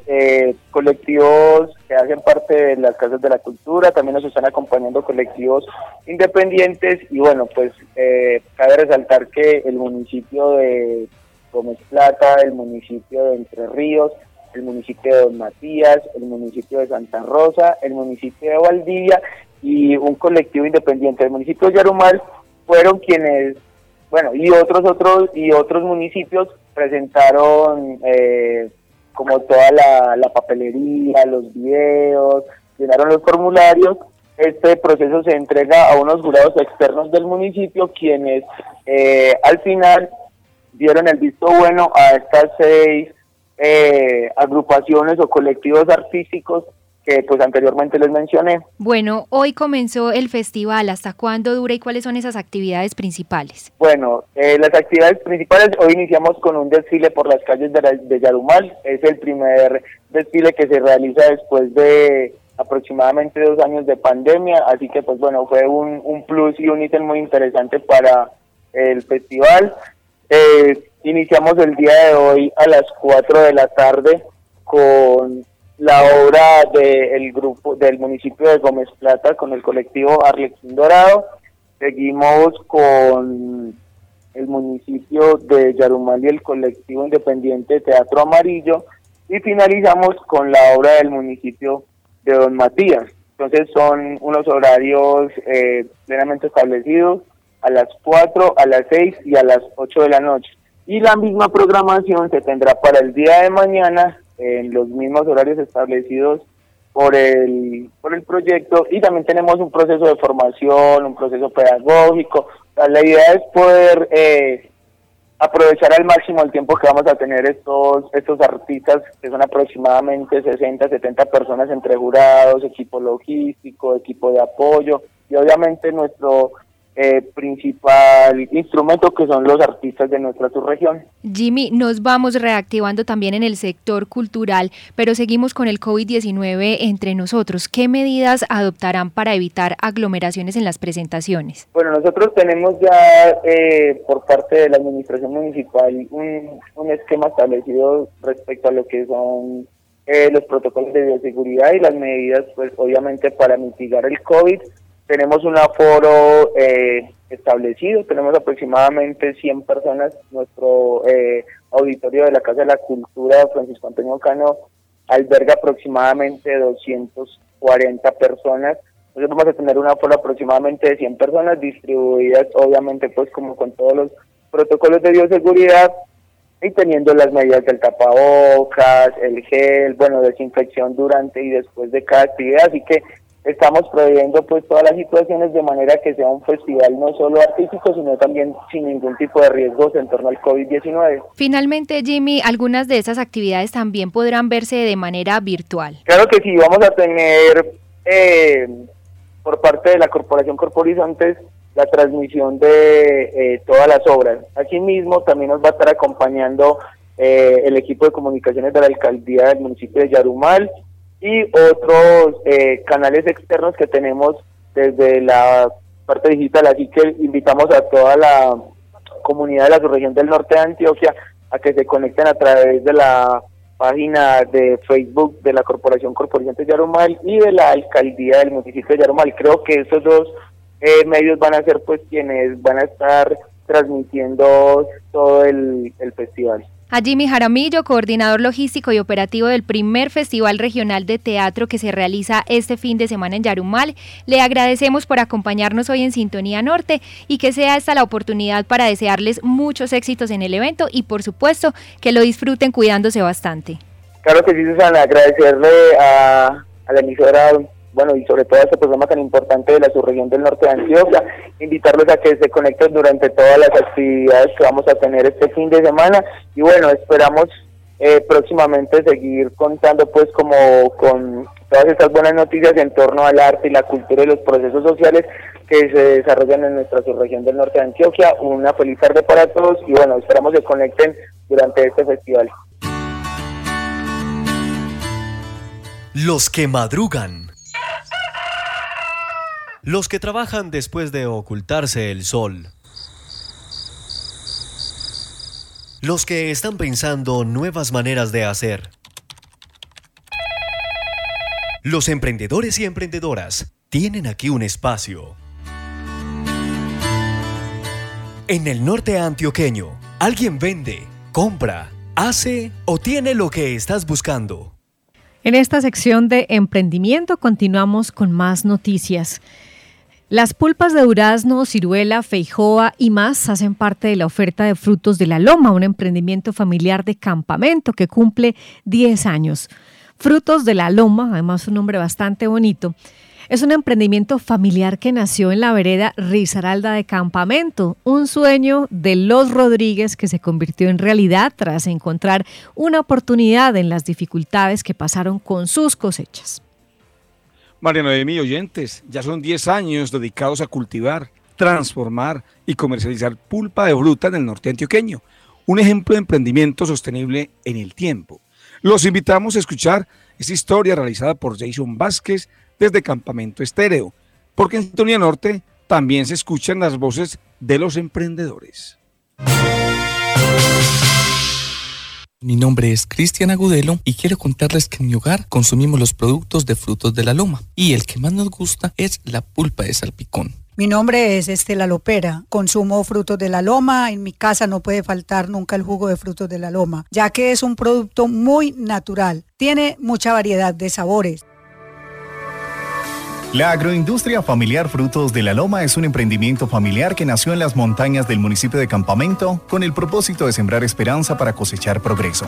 eh, colectivos que hacen parte de las casas de la cultura, también nos están acompañando colectivos independientes y bueno, pues eh, cabe resaltar que el municipio de Gómez Plata, el municipio de Entre Ríos, el municipio de Don Matías, el municipio de Santa Rosa, el municipio de Valdivia y un colectivo independiente del municipio de Yarumal fueron quienes, bueno, y otros otros y otros municipios presentaron eh, como toda la, papelería, los videos, llenaron los formularios. Este proceso se entrega a unos jurados externos del municipio quienes eh, al final dieron el visto bueno a estas seis eh, agrupaciones o colectivos artísticos que pues anteriormente les mencioné. Bueno, hoy comenzó el festival, ¿hasta cuándo dura y cuáles son esas actividades principales? Bueno, eh, las actividades principales, hoy iniciamos con un desfile por las calles de, de Yarumal, es el primer desfile que se realiza después de aproximadamente dos años de pandemia, así que pues bueno, fue un, un plus y un ítem muy interesante para el festival. Eh, Iniciamos el día de hoy a las 4 de la tarde con la obra del grupo del municipio de Gómez Plata con el colectivo Arlequín Dorado. Seguimos con el municipio de Yarumal y el colectivo independiente Teatro Amarillo y finalizamos con la obra del municipio de Don Matías. Entonces son unos horarios eh, plenamente establecidos a las 4, a las 6 y a las 8 de la noche. Y la misma programación se tendrá para el día de mañana en los mismos horarios establecidos por el, por el proyecto. Y también tenemos un proceso de formación, un proceso pedagógico. la idea es poder eh, aprovechar al máximo el tiempo que vamos a tener estos, estos artistas, que son aproximadamente 60, 70 personas entre jurados, equipo logístico, equipo de apoyo. Y obviamente nuestro eh, principal instrumento que son los artistas de nuestra subregión. Jimmy, nos vamos reactivando también en el sector cultural, pero seguimos con el COVID-19 entre nosotros. ¿Qué medidas adoptarán para evitar aglomeraciones en las presentaciones? Bueno, nosotros tenemos ya eh, por parte de la administración municipal un, un esquema establecido respecto a lo que son eh, los protocolos de bioseguridad y las medidas, pues obviamente para mitigar el COVID tenemos un aforo eh, establecido, tenemos aproximadamente 100 personas. Nuestro eh, auditorio de la Casa de la Cultura Francisco Antonio Cano alberga aproximadamente 240 personas. Entonces vamos a tener un aforo aproximadamente de 100 personas distribuidas, obviamente, pues como con todos los protocolos de bioseguridad y teniendo las medidas del tapabocas, el gel, bueno, desinfección durante y después de cada actividad. Así que estamos previendo pues todas las situaciones de manera que sea un festival no solo artístico, sino también sin ningún tipo de riesgos en torno al COVID-19. Finalmente, Jimmy, algunas de esas actividades también podrán verse de manera virtual. Claro que sí, vamos a tener eh, por parte de la Corporación Corporizantes la transmisión de eh, todas las obras. Asimismo, también nos va a estar acompañando eh, el equipo de comunicaciones de la alcaldía del municipio de Yarumal, y otros eh, canales externos que tenemos desde la parte digital. Así que invitamos a toda la comunidad de la región del norte de Antioquia a que se conecten a través de la página de Facebook de la Corporación de Yarumal y de la Alcaldía del municipio de Yarumal. Creo que esos dos eh, medios van a ser pues quienes van a estar transmitiendo todo el festival. A Jimmy Jaramillo, coordinador logístico y operativo del primer Festival Regional de Teatro que se realiza este fin de semana en Yarumal, le agradecemos por acompañarnos hoy en Sintonía Norte y que sea esta la oportunidad para desearles muchos éxitos en el evento y por supuesto que lo disfruten cuidándose bastante. Claro que sí, Susana, agradecerle a, a la emisora bueno, y sobre todo este programa tan importante de la subregión del norte de Antioquia, invitarlos a que se conecten durante todas las actividades que vamos a tener este fin de semana y bueno, esperamos eh, próximamente seguir contando pues como con todas estas buenas noticias en torno al arte y la cultura y los procesos sociales que se desarrollan en nuestra subregión del norte de Antioquia. Una feliz tarde para todos y bueno, esperamos que conecten durante este festival. Los que madrugan los que trabajan después de ocultarse el sol. Los que están pensando nuevas maneras de hacer. Los emprendedores y emprendedoras tienen aquí un espacio. En el norte antioqueño, alguien vende, compra, hace o tiene lo que estás buscando. En esta sección de emprendimiento continuamos con más noticias. Las pulpas de durazno, ciruela, feijoa y más hacen parte de la oferta de Frutos de la Loma, un emprendimiento familiar de campamento que cumple 10 años. Frutos de la Loma, además un nombre bastante bonito, es un emprendimiento familiar que nació en la vereda Risaralda de Campamento, un sueño de los Rodríguez que se convirtió en realidad tras encontrar una oportunidad en las dificultades que pasaron con sus cosechas. Mariano de mi oyentes, ya son 10 años dedicados a cultivar, transformar y comercializar pulpa de fruta en el norte antioqueño, un ejemplo de emprendimiento sostenible en el tiempo. Los invitamos a escuchar esta historia realizada por Jason Vázquez desde Campamento Estéreo, porque en Sintonía Norte también se escuchan las voces de los emprendedores. Mi nombre es Cristian Agudelo y quiero contarles que en mi hogar consumimos los productos de frutos de la loma y el que más nos gusta es la pulpa de salpicón. Mi nombre es Estela Lopera. Consumo frutos de la loma. En mi casa no puede faltar nunca el jugo de frutos de la loma, ya que es un producto muy natural. Tiene mucha variedad de sabores. La agroindustria familiar Frutos de la Loma es un emprendimiento familiar que nació en las montañas del municipio de Campamento con el propósito de sembrar esperanza para cosechar progreso.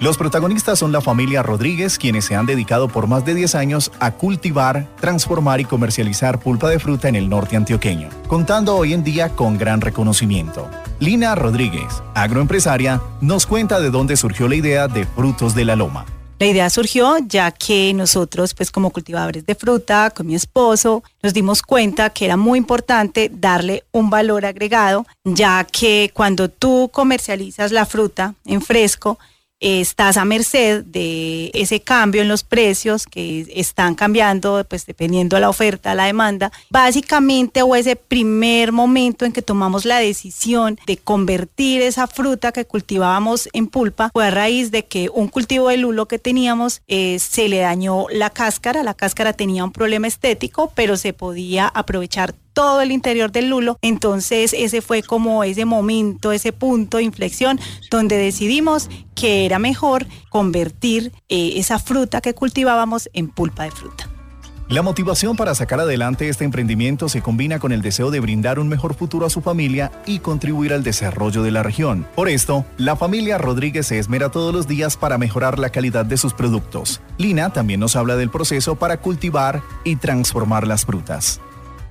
Los protagonistas son la familia Rodríguez, quienes se han dedicado por más de 10 años a cultivar, transformar y comercializar pulpa de fruta en el norte antioqueño, contando hoy en día con gran reconocimiento. Lina Rodríguez, agroempresaria, nos cuenta de dónde surgió la idea de Frutos de la Loma. La idea surgió ya que nosotros, pues como cultivadores de fruta, con mi esposo, nos dimos cuenta que era muy importante darle un valor agregado, ya que cuando tú comercializas la fruta en fresco, estás a merced de ese cambio en los precios que están cambiando, pues dependiendo de la oferta, la demanda. Básicamente, o ese primer momento en que tomamos la decisión de convertir esa fruta que cultivábamos en pulpa, fue a raíz de que un cultivo de lulo que teníamos eh, se le dañó la cáscara, la cáscara tenía un problema estético, pero se podía aprovechar todo el interior del lulo. Entonces ese fue como ese momento, ese punto de inflexión donde decidimos que era mejor convertir eh, esa fruta que cultivábamos en pulpa de fruta. La motivación para sacar adelante este emprendimiento se combina con el deseo de brindar un mejor futuro a su familia y contribuir al desarrollo de la región. Por esto, la familia Rodríguez se esmera todos los días para mejorar la calidad de sus productos. Lina también nos habla del proceso para cultivar y transformar las frutas.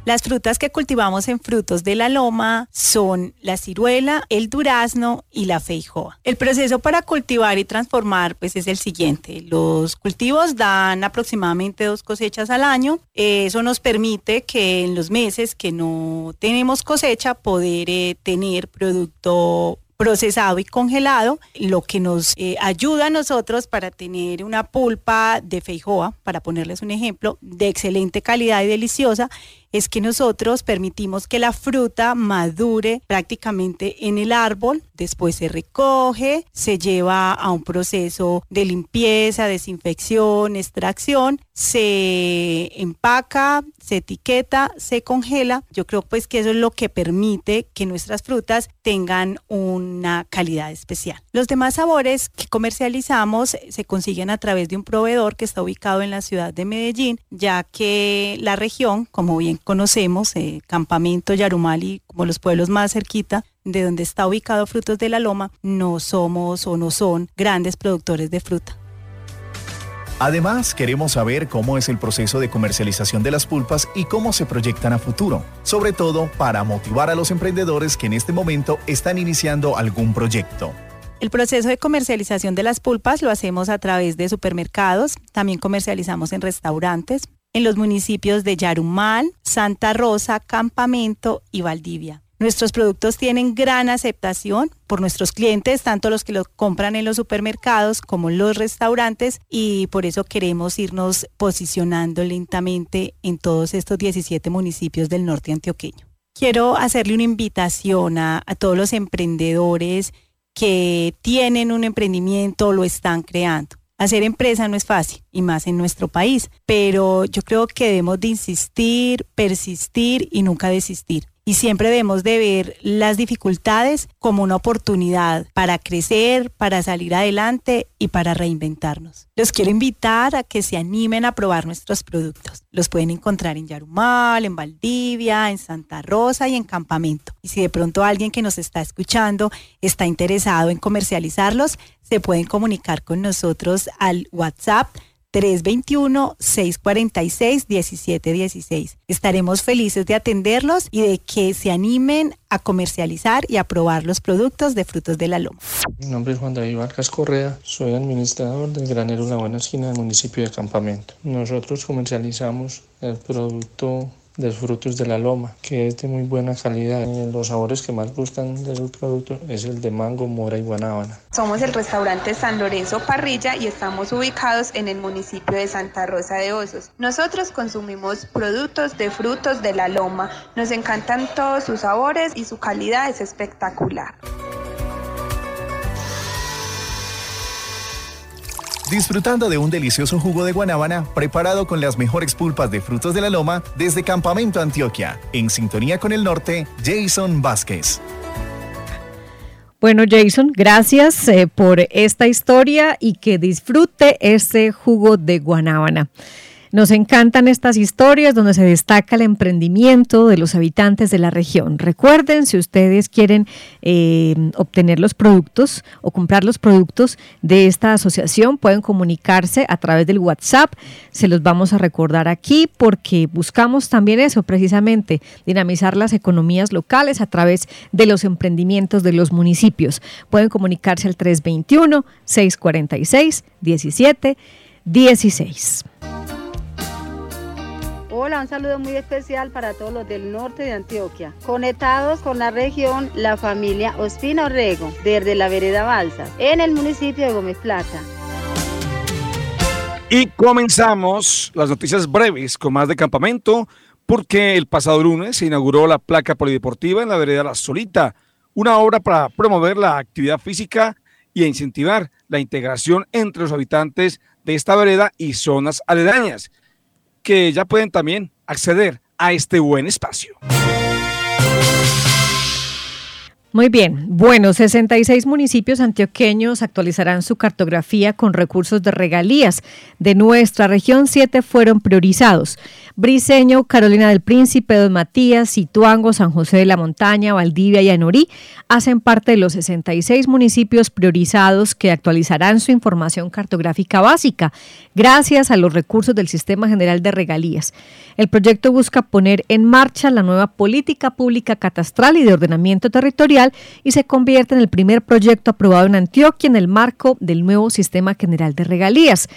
Las frutas que cultivamos en frutos de la loma son la ciruela, el durazno y la feijoa. El proceso para cultivar y transformar pues es el siguiente. Los cultivos dan aproximadamente dos cosechas al año. Eso nos permite que en los meses que no tenemos cosecha poder eh, tener producto procesado y congelado, lo que nos eh, ayuda a nosotros para tener una pulpa de feijoa, para ponerles un ejemplo, de excelente calidad y deliciosa, es que nosotros permitimos que la fruta madure prácticamente en el árbol, después se recoge, se lleva a un proceso de limpieza, desinfección, extracción, se empaca, se etiqueta, se congela. Yo creo pues que eso es lo que permite que nuestras frutas tengan una calidad especial. Los demás sabores que comercializamos se consiguen a través de un proveedor que está ubicado en la ciudad de Medellín, ya que la región, como bien conocemos, eh, Campamento, Yarumal y como los pueblos más cerquita, de donde está ubicado Frutos de la Loma, no somos o no son grandes productores de fruta. Además, queremos saber cómo es el proceso de comercialización de las pulpas y cómo se proyectan a futuro, sobre todo para motivar a los emprendedores que en este momento están iniciando algún proyecto. El proceso de comercialización de las pulpas lo hacemos a través de supermercados, también comercializamos en restaurantes, en los municipios de Yarumal, Santa Rosa, Campamento y Valdivia. Nuestros productos tienen gran aceptación por nuestros clientes, tanto los que los compran en los supermercados como los restaurantes, y por eso queremos irnos posicionando lentamente en todos estos 17 municipios del norte antioqueño. Quiero hacerle una invitación a, a todos los emprendedores que tienen un emprendimiento o lo están creando. Hacer empresa no es fácil, y más en nuestro país, pero yo creo que debemos de insistir, persistir y nunca desistir y siempre debemos de ver las dificultades como una oportunidad para crecer, para salir adelante y para reinventarnos. Los quiero invitar a que se animen a probar nuestros productos. Los pueden encontrar en Yarumal, en Valdivia, en Santa Rosa y en Campamento. Y si de pronto alguien que nos está escuchando está interesado en comercializarlos, se pueden comunicar con nosotros al WhatsApp 321-646-1716. Estaremos felices de atenderlos y de que se animen a comercializar y a probar los productos de frutos de la loma. Mi nombre es Juan David Vargas Correa, soy administrador del granero La Buena Esquina del municipio de Campamento. Nosotros comercializamos el producto de frutos de la loma, que es de muy buena calidad. Los sabores que más gustan de su producto es el de mango, mora y guanábana. Somos el restaurante San Lorenzo Parrilla y estamos ubicados en el municipio de Santa Rosa de Osos. Nosotros consumimos productos de frutos de la loma. Nos encantan todos sus sabores y su calidad es espectacular. Disfrutando de un delicioso jugo de guanábana preparado con las mejores pulpas de frutos de la loma desde Campamento Antioquia, en sintonía con el norte, Jason Vázquez. Bueno, Jason, gracias eh, por esta historia y que disfrute este jugo de guanábana. Nos encantan estas historias donde se destaca el emprendimiento de los habitantes de la región. Recuerden, si ustedes quieren eh, obtener los productos o comprar los productos de esta asociación, pueden comunicarse a través del WhatsApp. Se los vamos a recordar aquí porque buscamos también eso, precisamente, dinamizar las economías locales a través de los emprendimientos de los municipios. Pueden comunicarse al 321 646 17 16. Hola, un saludo muy especial para todos los del norte de Antioquia, conectados con la región La Familia Ospina Orrego, desde la vereda Balsa, en el municipio de Gómez Plata. Y comenzamos las noticias breves con más de campamento, porque el pasado lunes se inauguró la placa polideportiva en la vereda La Solita, una obra para promover la actividad física y incentivar la integración entre los habitantes de esta vereda y zonas aledañas que ya pueden también acceder a este buen espacio. Muy bien. Bueno, 66 municipios antioqueños actualizarán su cartografía con recursos de regalías. De nuestra región, siete fueron priorizados. Briseño, Carolina del Príncipe, Don Matías, Situango, San José de la Montaña, Valdivia y Anorí hacen parte de los 66 municipios priorizados que actualizarán su información cartográfica básica gracias a los recursos del Sistema General de Regalías. El proyecto busca poner en marcha la nueva política pública catastral y de ordenamiento territorial y se convierte en el primer proyecto aprobado en Antioquia en el marco del nuevo Sistema General de Regalías.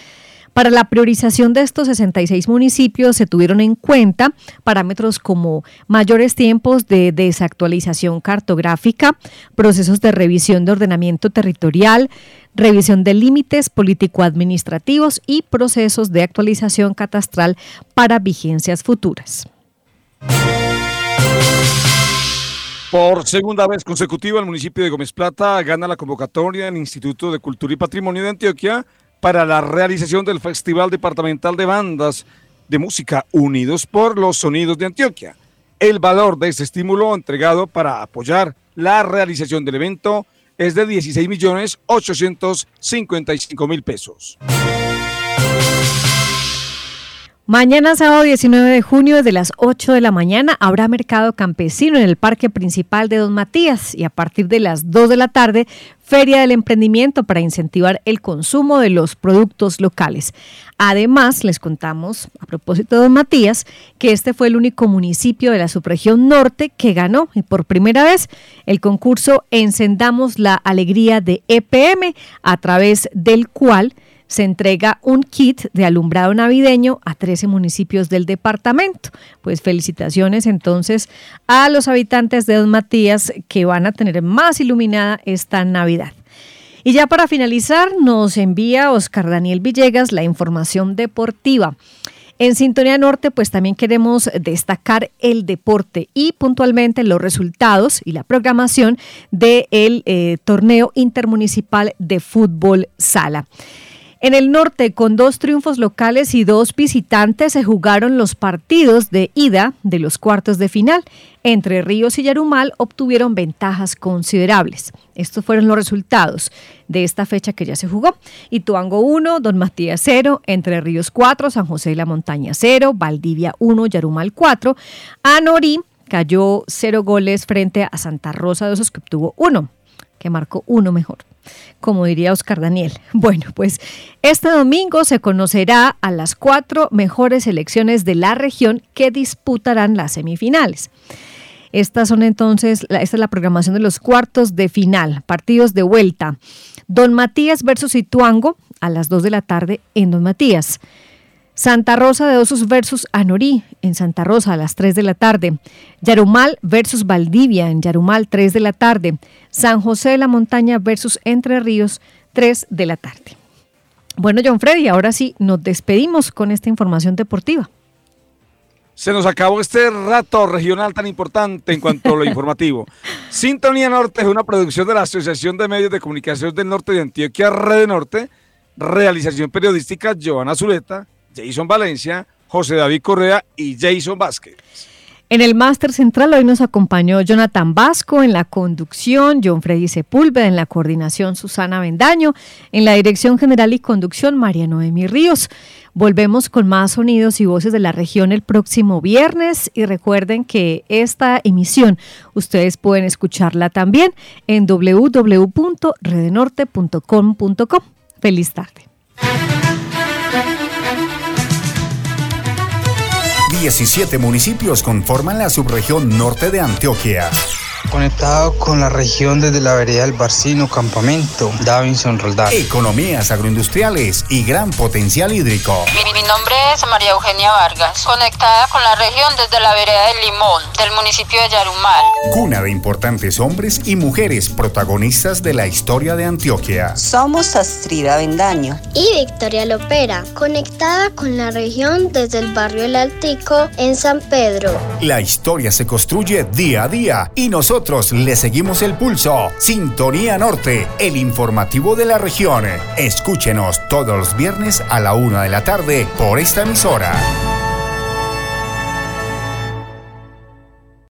Para la priorización de estos 66 municipios se tuvieron en cuenta parámetros como mayores tiempos de desactualización cartográfica, procesos de revisión de ordenamiento territorial, revisión de límites político-administrativos y procesos de actualización catastral para vigencias futuras. Por segunda vez consecutiva, el municipio de Gómez Plata gana la convocatoria del Instituto de Cultura y Patrimonio de Antioquia para la realización del Festival Departamental de Bandas de Música Unidos por los Sonidos de Antioquia. El valor de este estímulo entregado para apoyar la realización del evento es de 16 millones 855 mil pesos. Mañana sábado 19 de junio desde las 8 de la mañana habrá mercado campesino en el parque principal de Don Matías y a partir de las 2 de la tarde feria del emprendimiento para incentivar el consumo de los productos locales. Además, les contamos a propósito de Don Matías que este fue el único municipio de la subregión norte que ganó y por primera vez el concurso Encendamos la Alegría de EPM a través del cual se entrega un kit de alumbrado navideño a 13 municipios del departamento. Pues felicitaciones entonces a los habitantes de Don Matías que van a tener más iluminada esta Navidad. Y ya para finalizar, nos envía Oscar Daniel Villegas la información deportiva. En Sintonía Norte, pues también queremos destacar el deporte y puntualmente los resultados y la programación del eh, torneo intermunicipal de fútbol sala. En el norte, con dos triunfos locales y dos visitantes, se jugaron los partidos de ida de los cuartos de final. Entre Ríos y Yarumal obtuvieron ventajas considerables. Estos fueron los resultados de esta fecha que ya se jugó. Ituango 1, Don Matías 0, Entre Ríos 4, San José de la Montaña 0, Valdivia 1, Yarumal 4. Anorí cayó 0 goles frente a Santa Rosa de Osos que obtuvo 1, que marcó 1 mejor como diría Oscar Daniel. Bueno, pues este domingo se conocerá a las cuatro mejores selecciones de la región que disputarán las semifinales. Estas son entonces, esta es la programación de los cuartos de final, partidos de vuelta. Don Matías versus Ituango a las 2 de la tarde en Don Matías. Santa Rosa de Osos versus Anorí en Santa Rosa a las 3 de la tarde. Yarumal versus Valdivia en Yarumal 3 de la tarde. San José de la Montaña versus Entre Ríos 3 de la tarde. Bueno, John Freddy, ahora sí nos despedimos con esta información deportiva. Se nos acabó este rato regional tan importante en cuanto a lo informativo. Sintonía Norte es una producción de la Asociación de Medios de Comunicación del Norte de Antioquia, Red Norte. Realización periodística, Joana Zuleta. Jason Valencia, José David Correa y Jason Vázquez. En el máster central hoy nos acompañó Jonathan Vasco en la conducción, John Freddy Sepúlveda en la coordinación, Susana Bendaño en la dirección general y conducción, María Noemi Ríos. Volvemos con más sonidos y voces de la región el próximo viernes y recuerden que esta emisión ustedes pueden escucharla también en www.redenorte.com.com. Feliz tarde. 17 municipios conforman la subregión norte de Antioquia. Conectado con la región desde la vereda del Barcino, Campamento, Davinson Roldán. Economías agroindustriales y gran potencial hídrico. Mi, mi, nombre es María Eugenia Vargas, conectada con la región desde la vereda del Limón, del municipio de Yarumal. Cuna de importantes hombres y mujeres protagonistas de la historia de Antioquia. Somos Astrida Vendaño y Victoria Lopera, conectada con la región desde el barrio El Altico en San Pedro. La historia se construye día a día y nosotros nosotros le seguimos el pulso. Sintonía Norte, el informativo de la región. Escúchenos todos los viernes a la una de la tarde por esta emisora.